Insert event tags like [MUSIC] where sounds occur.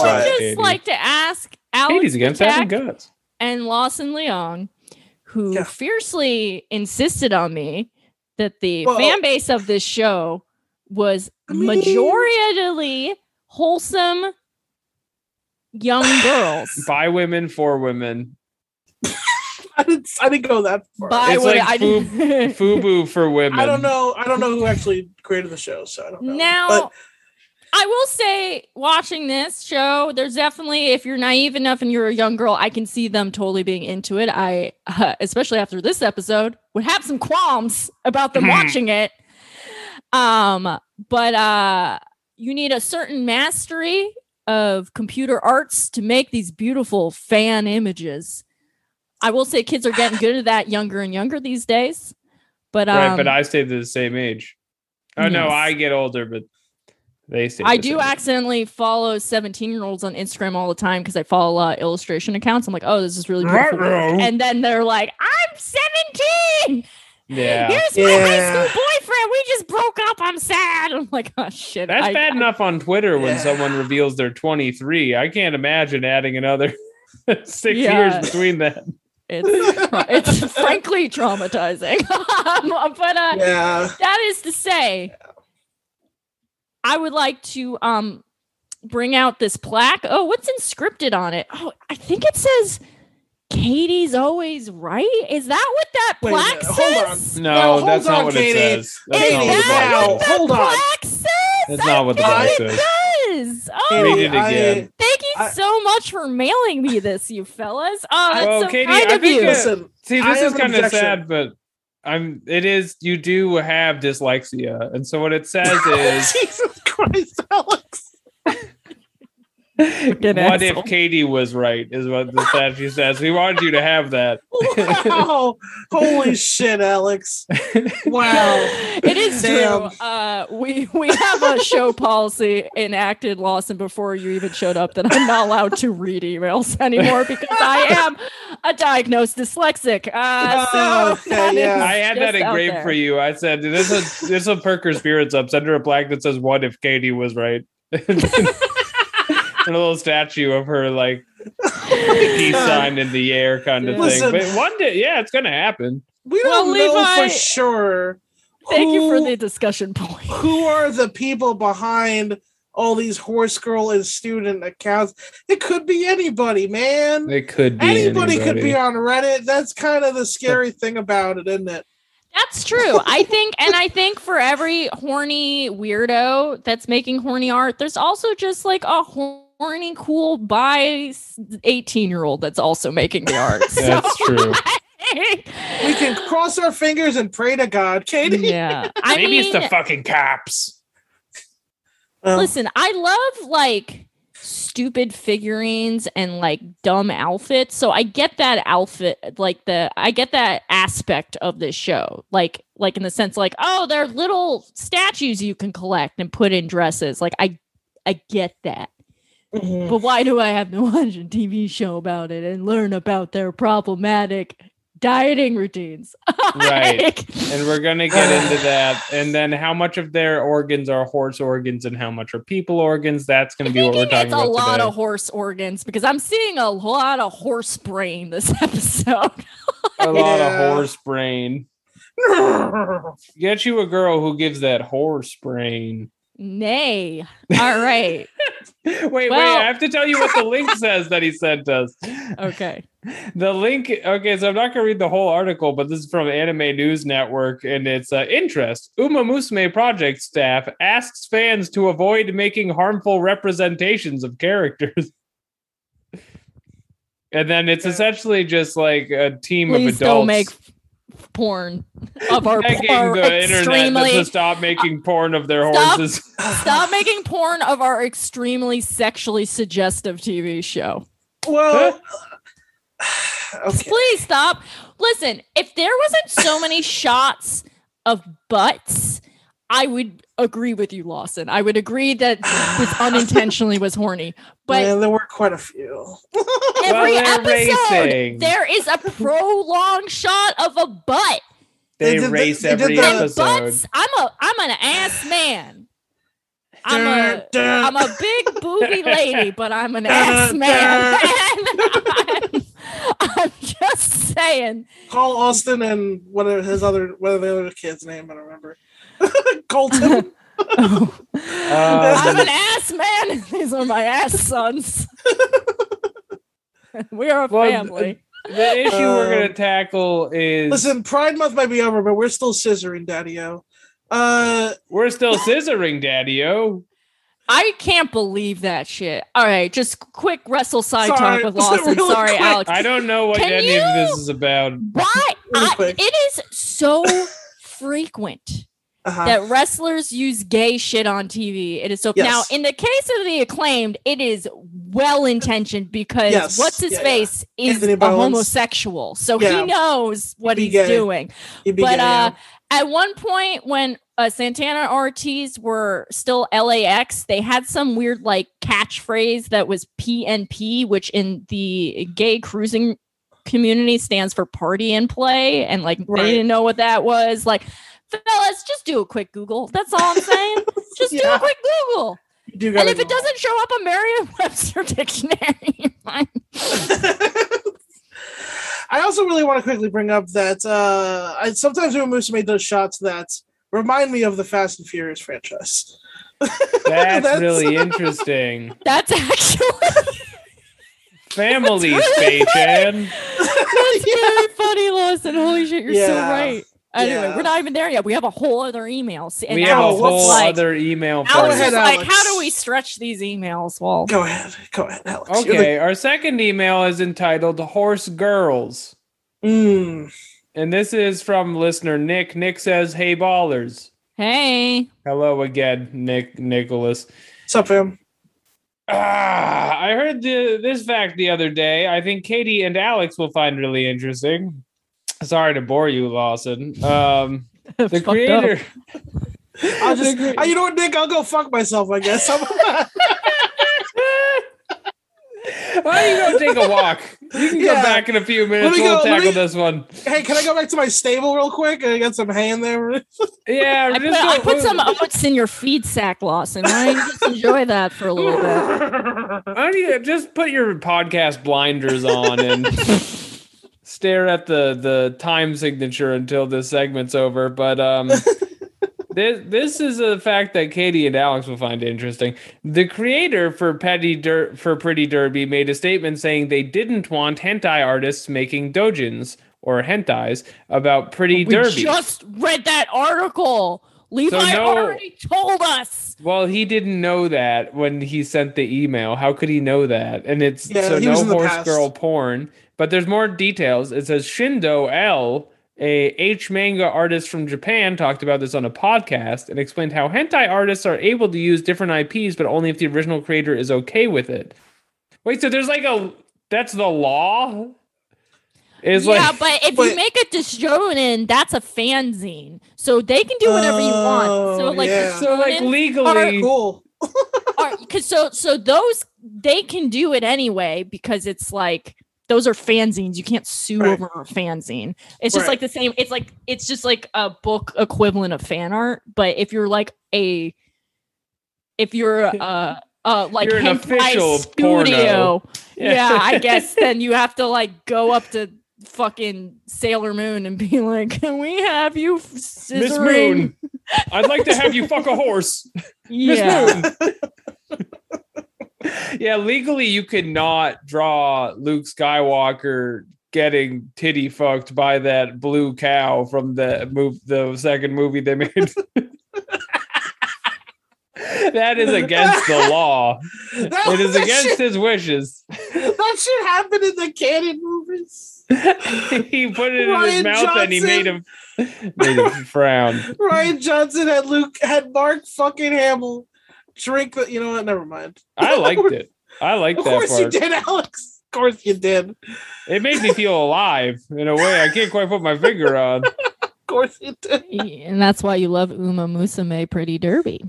I why. would just Katie. like to ask Alex Katie's against having Patak guts. and Lawson Leong, who Yeah. fiercely insisted on me that the Well- fan base of this show was I mean- majoritarily wholesome young [LAUGHS] girls. By women for women. [LAUGHS] I didn't. I didn't go that far. By It's what like I Fu- did. [LAUGHS] Fubu for women. I don't know. I don't know who actually created the show, so I don't know. Now, But- I will say, watching this show, there's definitely, if you're naive enough and you're a young girl, I can see them totally being into it. I, uh, [LAUGHS] especially after this episode, would have some qualms about them Mhm. watching it. Um, but uh, you need a certain mastery of computer arts to make these beautiful fan images. I will say, kids are getting good at that younger and younger these days. But um, right, but I stayed the same age. Oh no. I get older, but they stay. I the do same accidentally follow 17 year olds on Instagram all the time because I follow a lot of illustration accounts. I'm like, oh, this is really beautiful. Ruh-roh. And then they're like, I'm 17. Yeah, Here's my high school boyfriend. We just broke up. I'm sad. I'm like, oh shit. that's I- bad I- enough on Twitter when Yeah. someone reveals they're 23. I can't imagine adding another [LAUGHS] six Yeah. years between that. It's, tra- it's [LAUGHS] frankly traumatizing. [LAUGHS] Um, but uh, yeah. that is to say, I would like to um bring out this plaque. Oh, what's inscripted on it? Oh, I think it says Katie's always right. Is that what that Wait a plaque hold on. says? No, No, hold that's not what Katie. it says. That's Is not what the that Bible now, what says. hold on. plaque says? That's not what the think Bible says. does. Oh, Read it I- again. thank you I- so much for mailing me this, you fellas. Oh, that's Well, so Katie, kind I of you. that- Listen, See, I this is kind of sad, but I'm. It is. You do have dyslexia, [LAUGHS] and so what it says is, Jesus [LAUGHS] Christ, Alex. [LAUGHS] Fucking "What asshole. if Katie was right?" Is what the statue says. We wanted you to have that. [LAUGHS] Wow. Holy shit, Alex. Wow. it is Damn. true. Uh, we we have a show policy enacted, Lawson, before you even showed up that I'm not allowed to read emails anymore because I am a diagnosed dyslexic. Uh, Oh, so okay, yeah. I had that engraved for you. I said, "This is this will perk her spirits up." Send her a plaque that says, "What if Katie was right?" [LAUGHS] and a little statue of her, like [LAUGHS] peace God. sign in the air, kind of Listen. thing. But one day, yeah, it's gonna happen. We don't know Levi- for sure. Thank you for the discussion point. who are the people behind all these horse girl and student accounts. It could be anybody, man. It could be Anybody, could be on Reddit. That's kind of the scary [LAUGHS] thing about it, isn't it? That's true. I think, and I think for every horny weirdo that's making horny art, there's also just like a horny, cool bi 18 year old that's also making the art. [LAUGHS] So, That's true. We can cross our fingers and pray to God, Katie. yeah. [LAUGHS] I Maybe mean, it's the fucking cops. Listen, I love like stupid figurines and like dumb outfits. So I get that outfit, like the I get that aspect of this show. Like like in the sense like, oh, they're little statues you can collect and put in dresses. Like I I get that. Mhm. But why do I have to [LAUGHS] watch a TV show about it and learn about their problematic dieting routines? [LAUGHS] Right. And we're gonna get into that. And then how much of their organs are horse organs and how much are people organs? That's gonna be what we're talking it's a lot today. of horse organs because I'm seeing a lot of horse brain this [LAUGHS] episode. a lot Yeah. of horse brain. Get you a girl who gives that horse brain. Nay. All right. [LAUGHS] wait, wait, I have to tell you what the link [LAUGHS] says that he sent us. Okay. The link, okay, so I'm not going to read the whole article, but this is from Anime News Network, and it's uh, interest. Uma Musume project staff asks fans to avoid making harmful representations of characters. And then it's essentially just like a team Please of adults don't make porn of our, begging our the extremely to stop making porn of their Stop. horses. [LAUGHS] stop making porn of our extremely sexually suggestive TV show. well, [SIGHS] okay. Please stop. Listen, if there wasn't so many shots of butts, I would agree with you, Lawson. I would agree that this [SIGHS] unintentionally was horny. But Man, there were quite a few. [LAUGHS] every they're episode, racing. there is a prolonged shot of a butt. They They did the- race they every the- episode. butts, I'm a I'm an ass man. I'm a I'm a big booby lady, but I'm an [LAUGHS] ass man. [LAUGHS] And [LAUGHS] I'm, I'm just saying. Call Austin and what are his other what are the other kids' name? I don't remember. [LAUGHS] Colton. [LAUGHS] I'm Um, an ass man. These are my ass sons. we are a Well, family. the issue we're Uh, gonna tackle is Listen, Pride Month might be over, but we're still scissoring, Daddy O. Uh, we're still scissoring, Daddy O. I can't believe that shit. All right, just quick wrestle side Sorry, talk with Lawson. [LAUGHS] really Sorry, quick. Alex. I don't know what Can any of this is about. Why? [LAUGHS] Really it is so frequent uh-huh. that wrestlers use gay shit on TV. It is so Yes. now in the case of the acclaimed, it is well intentioned because Yes. what's his Yeah, yeah. face is Anthony a Bowens. homosexual, so Yeah. he knows what he's gay. doing. But gay, uh, yeah. At one point when uh, Santana Ortiz were still LAX, they had some weird like catchphrase that was PNP, which in the gay cruising community stands for party and play, and like Right. they didn't know what that was. Like, fellas, just do a quick Google. That's all I'm saying. [LAUGHS] just do a quick Google. And if it doesn't show up a Merriam-Webster [LAUGHS] dictionary, [LAUGHS] fine. I also really want to quickly bring up that uh, I sometimes when Musume does shots that remind me of the Fast and Furious franchise. [LAUGHS] That's, That's- really [LAUGHS] interesting. that's actually [LAUGHS] Family That's really space, Chan. That's very funny, Lawson. Holy shit, you're so right. Anyway, Yeah. we're not even there yet. We have a whole other email. See, And We have a whole like, other email. Alex for ahead, like, Alex. how do we stretch these emails? Well, Go ahead, go ahead, Alex. You're Okay, our second email is entitled Horse Girls. the- Mm. And this is from listener Nick. Nick says, Hey ballers. hey, Hello again, Nick Nicholas. What's up, fam? Ah, I heard the, this fact the other day. I think Katie and Alex will find really interesting. Sorry to bore you, Lawson. Um, [LAUGHS] the creator. I'll just, The cre- you know what, Nick? I'll go fuck myself. I guess. I'm, [LAUGHS] Why don't you go take a walk? You can Yeah. come back in a few minutes. me We'll go- tackle me- this one. hey, can I go back to my stable real quick? I got some hay in there. [LAUGHS] Yeah, I just put, I put some oats in your feed sack, Lawson. Why don't you just enjoy that for a little bit? Why don't you just put your podcast blinders on and stare at the the time signature until this segment's over? But um, [LAUGHS] this this is a fact that Katie and Alex will find interesting. The creator for Petty Der- for Pretty Derby made a statement saying they didn't want hentai artists making dojins or hentais about Pretty We Derby. just read that article. Levi no- already told us. Well, he didn't know that when he sent the email. How could he know that? And it's Yeah, so no was horse past. girl porn. But there's more details. It says Shindo L, a H manga artist from Japan, talked about this on a podcast and explained how hentai artists are able to use different IPs, but only if the original creator is okay with it. Wait, so there's like a that's the law? Is yeah, like but if but- you make a disjonin, that's a fanzine, so they can do whatever you want. So Oh, like, yeah. so like disjonin legally cool. are because so so those they can do it anyway because it's like those are fanzines. You can't sue Right. over a fanzine. It's just Right. like the same. It's like it's just like a book equivalent of fan art. But if you're like a if you're uh [LAUGHS] uh like You're an official studio, porno. yeah, I [LAUGHS] guess then you have to like go up to fucking Sailor Moon and be like, "Can we have you Miss? Moon. I'd like to have you fuck a horse. [LAUGHS] Miss Yeah, Moon. Yeah, legally you could not draw Luke Skywalker getting titty fucked by that blue cow from the move the second movie they made. [LAUGHS] that is against the law. That, It is against shit, his wishes. that shit happened in the canon movies. [LAUGHS] he put it in his Ryan mouth and he made him made him frown. [LAUGHS] Rian Johnson had Luke had Mark fucking Hamill drink the. You know what? Never mind. I [LAUGHS] liked it. I liked Of that Of course you part. did, Alex. Of course you did. It made me feel alive in a way I can't quite put my finger on. [LAUGHS] Of course you did. and that's why you love Uma Musume Pretty Derby.